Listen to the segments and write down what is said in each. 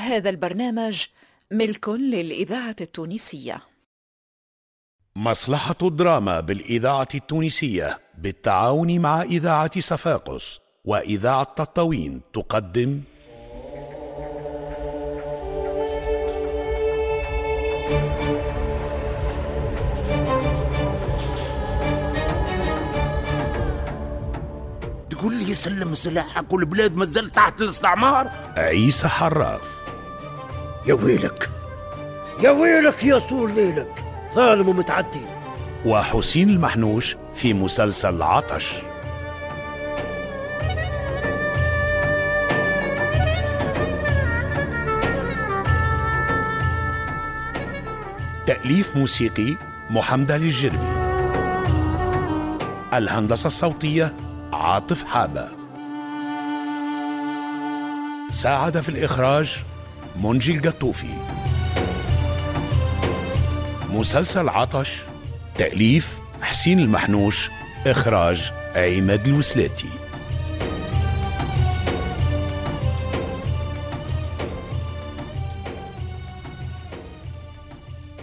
هذا البرنامج ملك للإذاعة التونسية. مصلحة الدراما بالإذاعة التونسية بالتعاون مع إذاعة صفاقس وإذاعة تطاوين تقدم. تقول لي سلم سلاحك والبلاد مازال تحت الاستعمار؟ عيسى حراث. يا ويلك يا ويلك يا طول ليلك ظالم ومتعدي. وحسين المحنوش في مسلسل عطش. تأليف موسيقي محمد علي الجربي الهندسة الصوتية عاطف حابة. ساعد في الإخراج منجي القطوفي مسلسل عطش تأليف حسين المحنوش إخراج عماد الوسلاتي.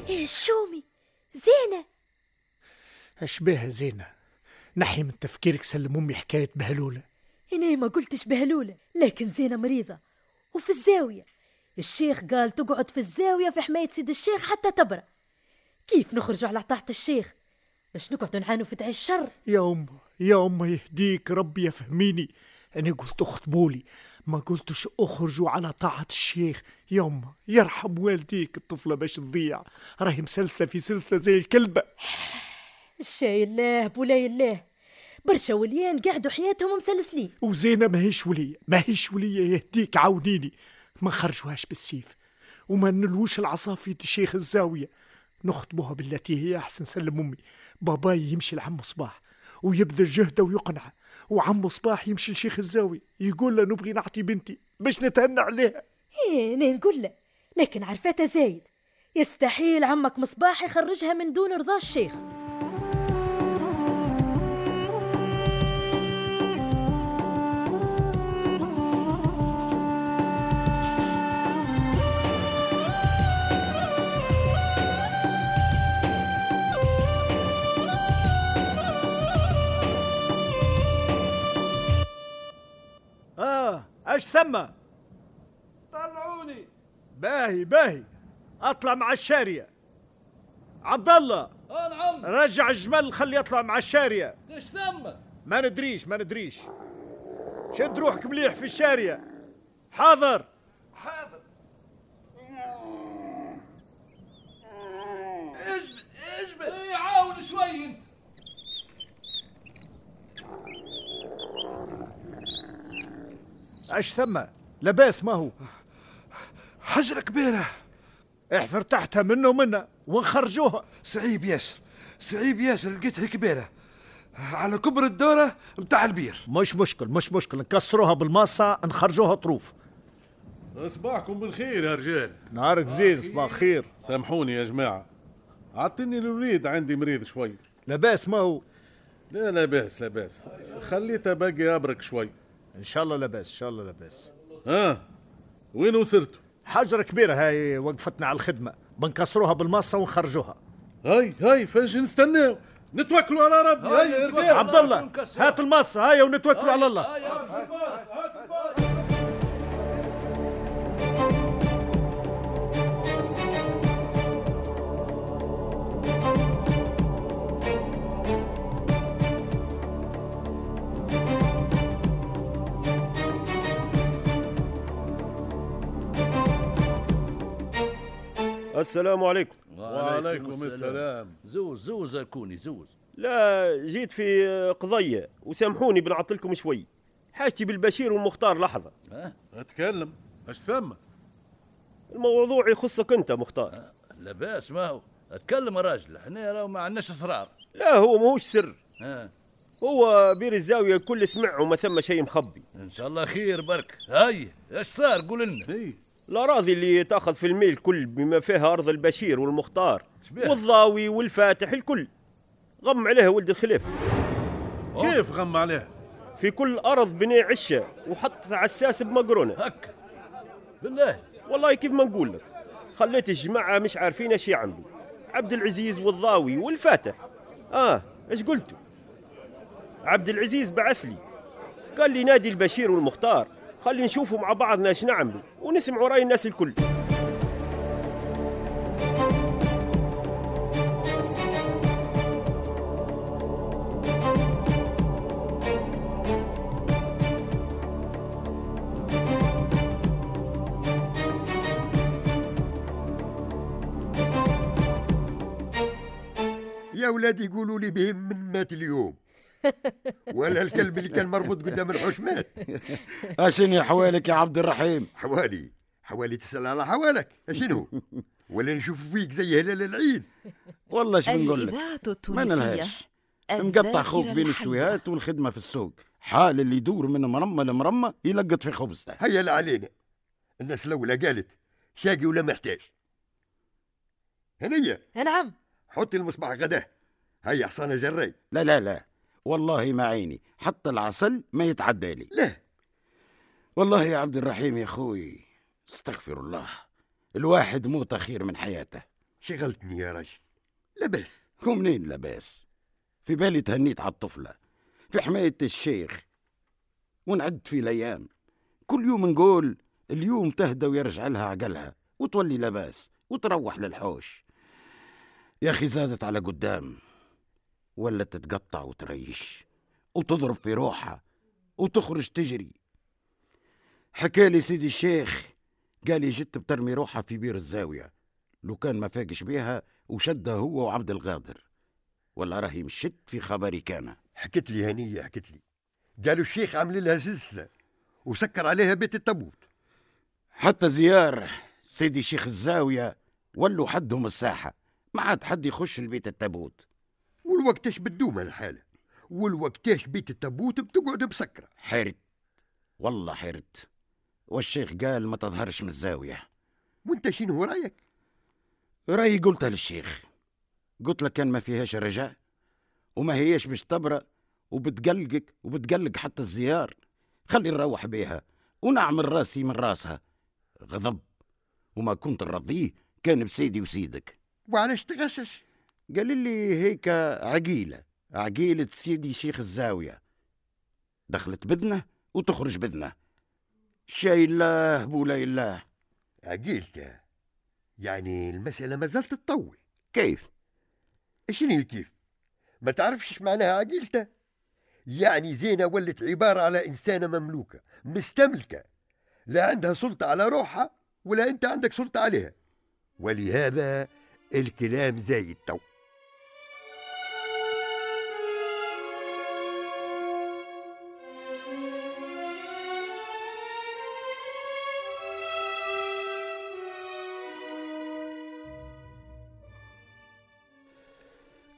إيه الشومي زينة. أشباه زينة؟ نحي من تفكيرك سلم أمي حكاية بهلولة. أنا ما قلتش بهلولة لكن زينة مريضة وفي الزاوية. الشيخ قال تقعد في الزاوية في حماية سيد الشيخ حتى تبرى كيف نخرجوا على طاعة الشيخ؟ باش نقعدوا نعانوا في دعي الشر. يا أم يا أم يهديك ربي يفهميني. أنا قلت اخطبولي ما قلتش اخرجوا على طاعة الشيخ. يا أم يرحم والديك الطفلة باش تضيع. راهي مسلسلة في سلسلة زي الكلبة الشاي الله بولاي الله. برشا وليان قعدوا حياتهم مسلسلين. وزينة ماهيش ولية ماهيش ولية يهديك عاونيني. ما خرجوهاش بالسيف وما نلوش العصا في شيخ الزاوية. نخطبوها بالتي هي أحسن سلم أمي. باباي يمشي لعم صباح ويبذل جهده ويقنعه وعم صباح يمشي لشيخ الزاوية. يقول له نبغي نعطي بنتي باش نتهنى عليها. إيه أنا نقول له؟ لكن عرفاتها زايد. يستحيل عمك مصباح يخرجها من دون رضا الشيخ. آه أش ثم؟ طلعوني. باهي باهي. أطلع مع الشارية. عبد الله. آه نعم. رجع الجمل خلي يطلع مع الشارية. ليش ثم؟ ما ندريش ما ندريش. شد روحك مليح في الشارية. حاضر حاضر اجبد اجبد إيه عاون شوي اش ثم لباس ما هو؟ حجرة كبيرة. احفر تحتها منه ومنه ونخرجوها صعيب ياسر صعيب ياسر لقيتها كبيرة. على كبر الدورة متاع البير. مش مشكل مش مشكل. نكسروها بالماصة نخرجوها طروف. صباحكم بالخير يا رجال. نهارك زين صباح خير. سامحوني يا جماعة. عطيني الوليد عندي مريض شوي. لباس ما هو؟ لا لا باس لا باس خليته باقي أبرك شوي. إن شاء الله لباس إن شاء الله لباس ها وين وصلتوا حجرة كبيرة هاي وقفتنا على الخدمة. بنكسروها بالماصة ونخرجوها. هاي هاي فاش نستناو. نتوكلوا على ربي. هاي عبد الله هات الماصة هاي ونتوكلوا على الله. السلام عليكم. وعليكم السلام. زوز زوز الكوني زوز. لا جيت في قضية وسامحوني بنعطلكم شوي. حاجتي بالبشير والمختار لحظة. اتكلم. اش ثم؟ الموضوع يخصك أنت مختار. لباس ما هو. اتكلم يا راجل إحنا راهو ما عندناش اسرار لا هو ماهوش سر. ها؟ هو بير الزاوية الكل سمع وما ثم شيء مخبي. إن شاء الله خير برك. هاي إيش صار؟ قول لنا. اي الأراضي اللي تاخذ في الميل كل بما فيها أرض البشير والمختار شبيه؟ والضاوي والفاتح الكل. غم عليها ولد الخليف. كيف غم عليه؟ في كل أرض بني عشة وحط عساس بمقرونة. هك. بالله. والله كيف ما نقول لك. خليت الجماعة مش عارفين إيش يعملوا. عبد العزيز والضاوي والفاتح. آه إيش قلتوا؟ عبد العزيز بعث لي. قال لي نادي البشير والمختار. خلي نشوفوا مع بعضنا إيش نعملوا ونسمعوا رأي الناس الكل. يا ولادي يقولوا لي بهم من مات اليوم. ولا الكلب اللي كان مربوط قدام الحوش مات. أشني حوالك يا عبد الرحيم؟ حوالي حوالي تسأل على حوالك. أشنو؟ ولا نشوف فيك زي هلال العيد. والله شو نقول لك؟ ما نلهاش. مقطع خوك بين. الشويهات والخدمة في السوق. حال اللي يدور من مرمى لمرمى يلقط في خبزته هيا لا علينا. الناس الأولى قالت شاقي ولا محتاج؟ هنية نعم. حطي المصباح غدا هيا حصانة جراي لا لا لا. والله ما عيني حتى العسل ما يتعدى لي. لا. والله يا عبد الرحيم يا أخوي استغفر الله الواحد موت خير من حياته. شغلتني يا راجل. لا بس ومنين لباس في بالي تهنيت على الطفلة في حماية الشيخ ونعد في الأيام. كل يوم نقول اليوم تهدى ويرجع لها عقلها وتولي لباس وتروح للحوش. يا أخي زادت على قدام. ولا تتقطع وتريش وتضرب في روحها وتخرج تجري. حكالي سيدي الشيخ قال لي جت بترمي روحها في بير الزاوية لو كان ما فاقش بيها وشدها هو وعبد القادر ولا راهي مشت في خبري كان. حكت لي هنية حكت لي. قالوا الشيخ عامل لها سلسلة وسكر عليها بيت التابوت. حتى زيار سيدي شيخ الزاوية ولوا حدهم الساحة ما عاد حد يخش البيت التابوت. والوقتاش بتدوم الحالة والوقتاش بيت التابوت بتقعد مسكرة حرت والله حرت والشيخ قال ما تظهرش من الزاوية. وانت شنو رأيك؟ رأيي قلتها للشيخ. قلت لك كان ما فيهاش رجاء وما هيش باش تبرأ وبتقلقك وبتقلق حتى الزيار. خلي نروح بيها ونعمل راسي من راسها. غضب. وما كنت نرضيه كان بسيدي وسيدك. وعلاش تغشش؟ قال لي هيك عقيلة عقيلة سيدي شيخ الزاوية. دخلت بدنة وتخرج بدنة شاي الله بولا الله. عقيلته؟ يعني المسألة ما زالت تطول. كيف؟ شنو كيف؟ ما تعرفش إيش معناها عقيلته؟ يعني زينة ولت عبارة على إنسانة مملوكة مستملكة. لا عندها سلطة على روحها ولا أنت عندك سلطة عليها. ولهذا الكلام زايد تو.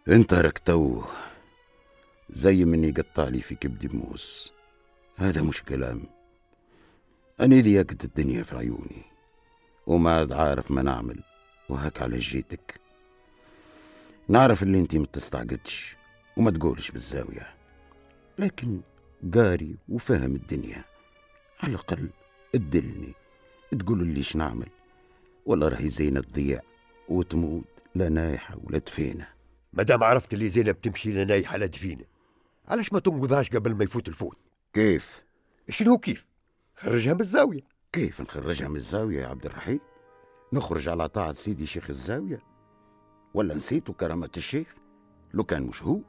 انت ركتو زي من يقطع لي في كبدي بموس هذا مش كلام. أنا ضيقت الدنيا في عيوني وما عاد عارف ما نعمل وهك على جيتك. نعرف اللي أنتي متستعقدش وما تقولش بالزاوية. لكن قاري وفاهم الدنيا. على الأقل تدلني تقول لي نعمل؟ ولا راهي زينة تضيع وتموت لا نايحة ولا دفينة مادام عرفت اللي زينب تمشي لنايحة لا دفينة علاش ما تنقذهاش قبل ما يفوت الفوت؟ كيف؟ شنو كيف؟ خرجها من الزاوية. كيف نخرجها من الزاوية يا عبد الرحيم؟ نخرج على طاعة سيدي شيخ الزاوية. ولا نسيتوا كرامة الشيخ؟ لو كان مش هو.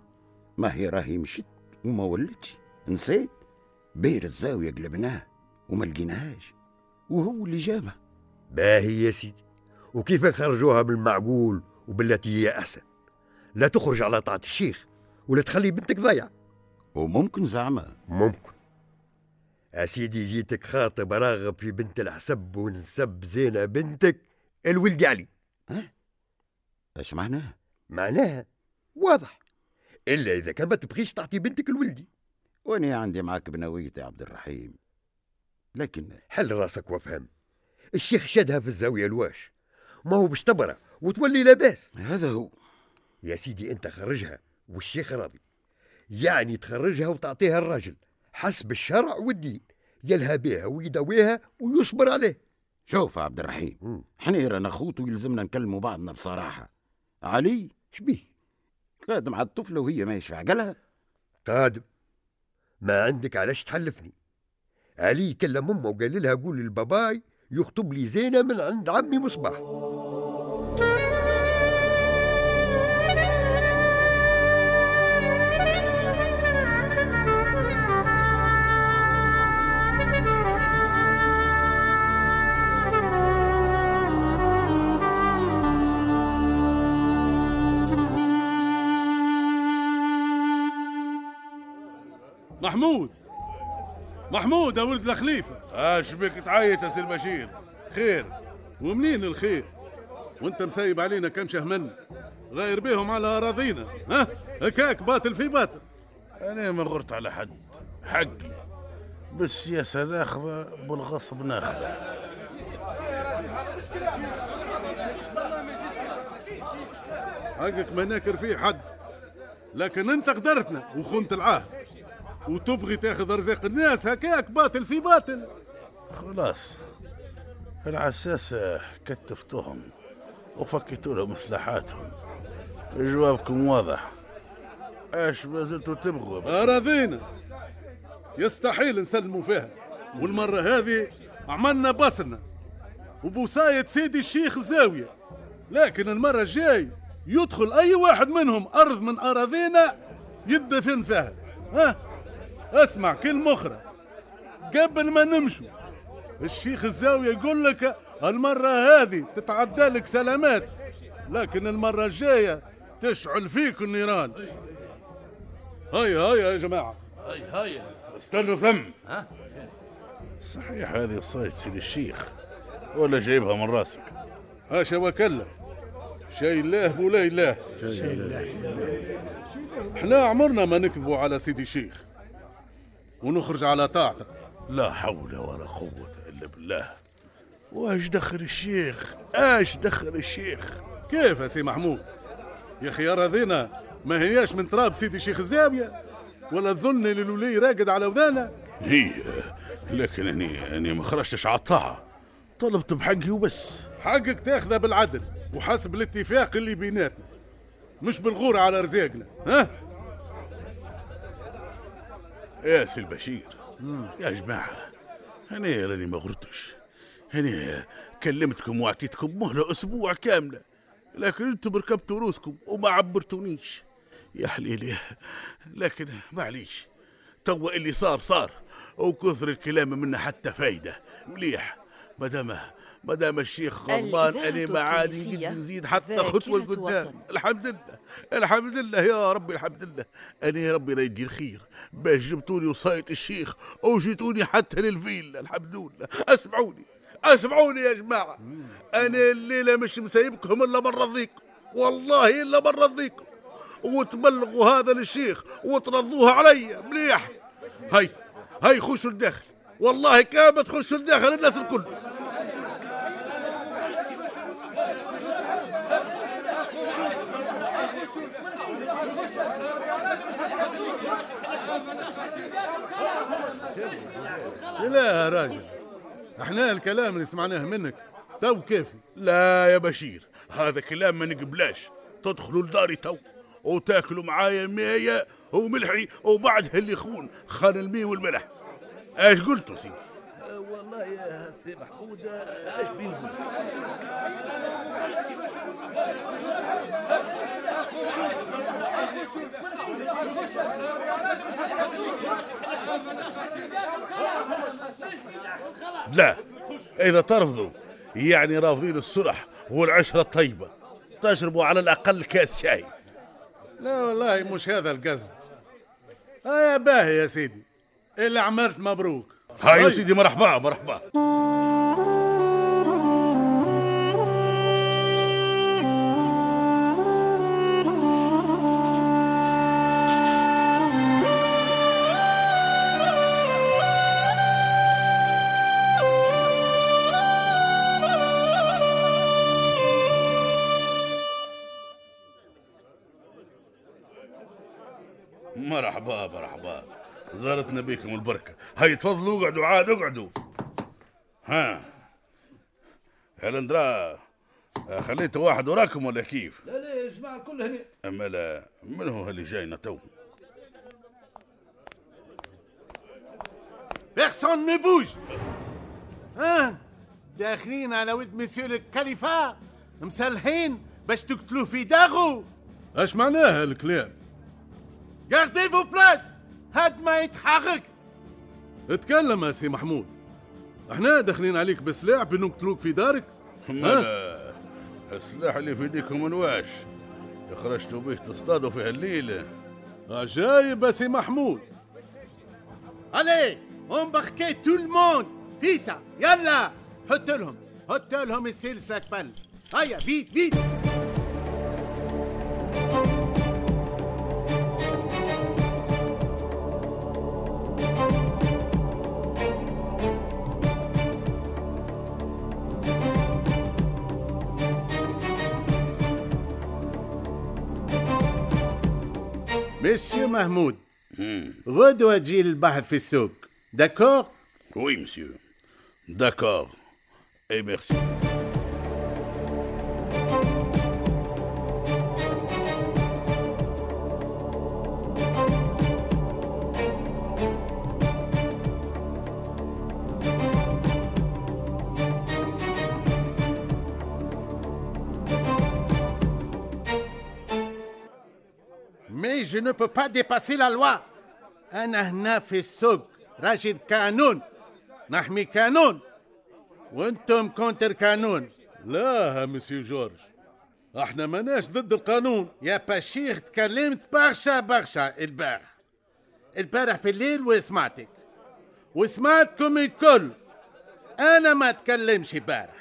ما هي راهي مشت وما ولتش. نسيت. بير الزاوية قلبناه وما لقيناهاش. وهو اللي جابها باهي يا سيدي. وكيف نخرجوها بالمعقول وبالتي هي أحسن؟ لا تخرج على طاعة الشيخ ولا تخلي بنتك ضايعة. وممكن زعما. ممكن. يا سيدي جيتك خاطب راغب في بنت الحسب ونسب زينة بنتك الولد علي. إيش معناه معناها واضح. إلا إذا كان ما تبغيش تعطي بنتك الولدي وأنا عندي معك بنوية يا عبد الرحيم. لكن حل راسك وافهم. الشيخ شدها في الزاوية الواش. ما هو باش تبرى وتولي لاباس. هذا هو. يا سيدي أنت خرجها والشيخ راضي. يعني تخرجها وتعطيها الراجل حسب الشرع والدين. يلها بها ويداويها ويصبر عليه. شوف عبد الرحيم إحنا رانا خوت ويلزمنا نكلموا بعضنا بصراحة. علي؟ شبيه قادم على الطفلة وهي ماهيش في عقلها قادم ما عندك علاش تحلفني؟ علي كلم أمه وقال لها قول للباباي يخطب لي زينة من عند عمي مصباح. محمود. محمود يا ولد الخليفة. اش بك تعيط يا سي البشير؟ خير. ومنين الخير؟ وانت مسيب علينا كم شهمن. غير بيهم على أراضينا. ها؟ هكاك باطل في باطل. أنا ما غرت على حد. حقي. بالسياسة ناخذة بالغصب ناخذة. حقك ما ناكر فيه حد. لكن انت قدرتنا وخنت العهد. وتبغي تاخذ ارزاق الناس هكاك باطل في باطل. خلاص. في العساسة كتفتهم وفكيتوا لهم مصلحاتهم. جوابكم واضح. إيش ما زلتوا تبغوا؟ أراضينا. يستحيل نسلموا فيها. والمرة هذه عملنا بصرنا وبوصاية سيدي الشيخ الزاوية لكن المرة الجاي يدخل أي واحد منهم أرض من أراضينا يدفن فيها. ها؟ اسمع كلمة أخرى قبل ما نمشوا الشيخ الزاوية يقول لك المرة هذه تتعدى لك سلامات لكن المرة الجاية تشعل فيك النيران. هيا هيا يا جماعة. هاي هاي استنوا ثم ها؟ صحيح هذه وصاية سيد الشيخ ولا جايبها من راسك؟ هاشا وكلا. شيء الله ولا إله شيء الله. إحنا عمرنا ما نكذبوا على سيدي الشيخ. ونخرج على طاعته لا حول ولا قوة إلا بالله. وأش دخل الشيخ؟ أش دخل الشيخ؟ كيف يا سي محمود؟ يا أخي اراضينا ما هياش من تراب سيدي الشيخ الزاوية ولا تظني للولي راقد على وذانا هي لكن أني أني ما خرجتش على الطاعة. طلبت بحقي وبس. حقك تاخذه بالعدل وحسب الاتفاق اللي بيناتنا مش بالغورة على رزاقنا ها؟ يا سي البشير. يا جماعة أنا راني ما غرتش. أنا كلمتكم وعطيتكم مهلة أسبوع كاملة لكن أنتم ركبتوا روسكم وما عبرتونيش. يا حليلي لكن معليش توا اللي صار صار وكثر الكلام منه حتى فايدة. مليح مادام مادام الشيخ غضبان أنا ما عاد التونسية نقدر نزيد حتى خطوة لقدام. الحمد لله. الحمد لله يا ربي الحمد لله أنا يا ربي لا يدير خير باش جبتوني وصاية الشيخ وجيتوني حتى للفيلا الحمد لله أسمعوني أسمعوني يا جماعة. أنا الليلة مش مسايبكم إلا من رضيكم. والله إلا من رضيكم. وتبلغوا هذا للشيخ وترضوها علي مليح. هاي هاي خشوا الداخل. والله كامل تخشوا الداخل الناس الكل. لا يا راجل. إحنا الكلام اللي سمعناه منك تو كافي لا يا بشير هذا كلام ما نقبلاش. تدخلوا لداري تو وتاكلوا معايا مية وملحي وبعدها اللي يخون خان المي والملح. إيش قلتوا سيدي؟ أه، والله يا سي محمود أه، إيش بنقول؟ لا. إذا ترفضوا يعني رافضين الصلح والعشرة الطيبة تشربوا على الأقل كاس شاي. لا والله مش هذا القصد. آه يا باهي يا سيدي. اللي عملت مبروك. هاي يا طيب. سيدي مرحبا مرحبا. مرحبا مرحبا. زارتنا بكم البركة. هاي تفضلوا اقعدوا عاد اقعدوا. ها. هلندرا خليت واحد وراكم ولا كيف؟ لا لا يا جماعة الكل هنا أما لا من هو اللي جاينا تو؟ personne ne bouge ها داخلين على ولد مسيو الكليفة مسلحين باش تقتلوه في دارو. اش معناها الكلام؟ gardez vos places هاد ما يتحرك اتكلم يا سي محمود. إحنا داخلين عليك بسلاح بنقتلوك في دارك. ما لا السلاح اللي في ايديكم من واش؟ خرجتوا به تصطادوا في هالليلة عجايب يا سي محمود. Allez embarquez tout le monde. فيسا يلا حط لهم حط لهم السلسلة بل هيا فيت فيت مسيو محمود غدوة تجي للبحث في السوق داكور وي مسيو داكور اي ne peux pas dépasser la loi. أنا هنا في السوق راجل قانون نحمي قانون وأنتم contre قانون لا مسيو جورج إحنا ماناش ضد القانون يا بشير تكلمت برشا برشا البارح البارح في الليل وسمعتك وسمعتكم الكل أنا ما اتكلمش البارح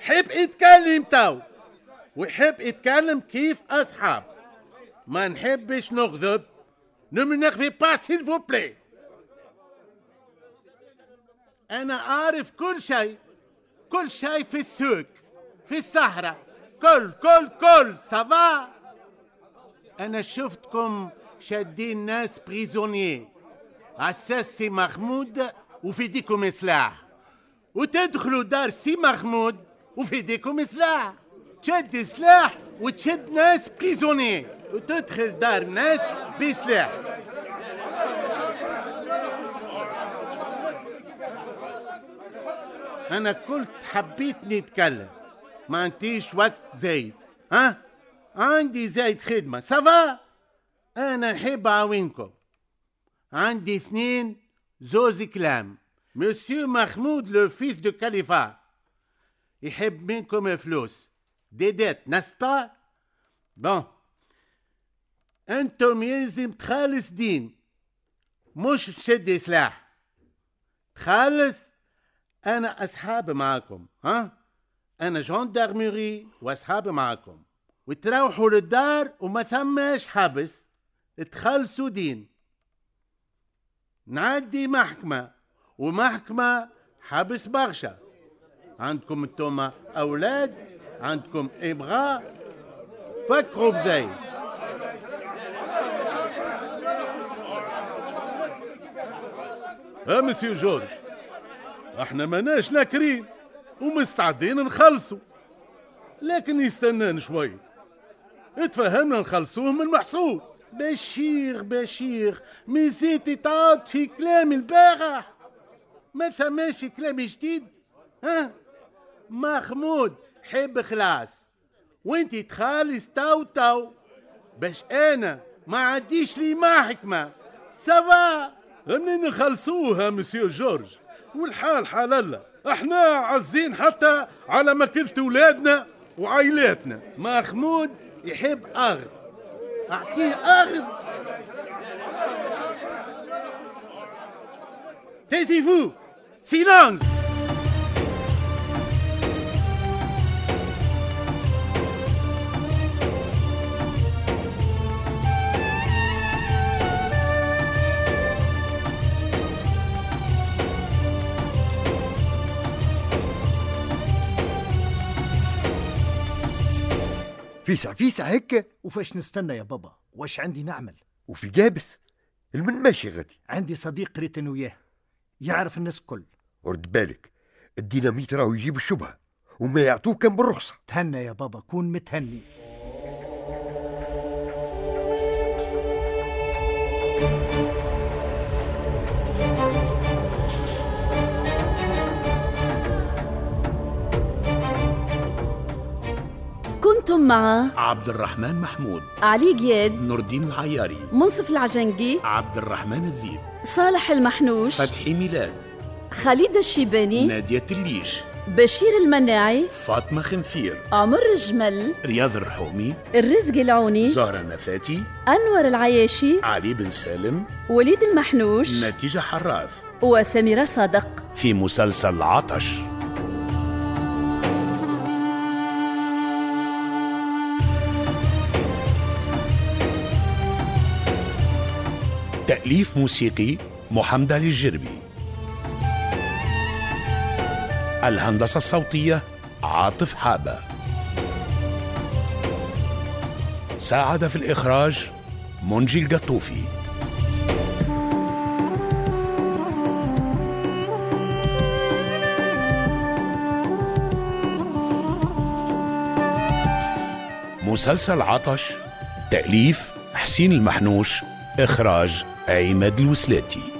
حب اتكلم تو وحب اتكلم كيف اصحاب ما نحبش نغضب. Ne m'énervez pas, s'il vous plaît. أنا أعرف كل شيء. كل شيء في السوق في الصحراء. كل كل كل. ça va أنا شفتكم شادين ناس prisonniers عساس سي محمود وفي ايديكم سلاح وتدخلوا دار سي محمود وفي ايديكم سلاح تشد سلاح وتشد ناس prisonniers وتدخل دار ناس بسلاح أنا قلت حبيت نتكلم. ما عنديش وقت زايد. ها؟ عندي زايد خدمة. ça va أنا أحب أعاونكم. عندي اثنين زوز كلام. مسيو محمود le fils de كاليفا يحب منكم فلوس. des dettes n'est-ce pas bon أنتم يلزم تخلص دين مش تشد سلاح. تخلص أنا اصحاب معاكم ها؟ أنا gendarmerie واصحاب معاكم وتروحوا للدار وما ثماش حبس. تخلصوا دين. نعدي محكمة ومحكمة حبس برشا عندكم أنتم أولاد عندكم إبغاء فكروا بزايد. ها مسيو جورج؟ إحنا ماناش ناكرين ومستعدين نخلصوا. لكن يستنان شوي. اتفهمنا نخلصوه من محصول بشير بشير ميزيتي تعاد في كلام البارح. ما ثماش كلام جديد. ها؟ محمود حب خلاص. وانت تخالص تو تو باش أنا ما عنديش لي محكمة سوا منين نخلصوها مسيو جورج. والحال حال الله. إحنا عزين حتى على ماكلة ولادنا وعائلاتنا. محمود يحب أغر أعطيه أغر Taisez-vous. Silence. فيسع فيسع هيك؟ وفاش نستنى يا بابا؟ واش عندي نعمل؟ وفي جابس المن ماشي غادي. عندي صديق ريت أنا وياه يعرف الناس الكل. ورد بالك الديناميت راهو يجيب الشبهة وما يعطوك كان بالرخصة. تهنى يا بابا كون متهني. كنتم مع عبد الرحمن محمود علي جياد نور الدين العياري منصف العجنقي عبد الرحمن الذيب صالح المحنوش فتحي ميلاد خالد الشيباني نادية الليش بشير المناعي فاطمة خنفير عمر الجمل رياض الرحومي الرزق العوني زهرة نفاتي أنور العياشي علي بن سالم وليد المحنوش نتيجة حراث. وسميرة صادق. في مسلسل عطش. تأليف موسيقي محمد الجربي. الهندسة الصوتية عاطف حابة. ساعد في الإخراج منجي القطوفي. مسلسل عطش تأليف حسين المحنوش إخراج عماد الوسلاتي.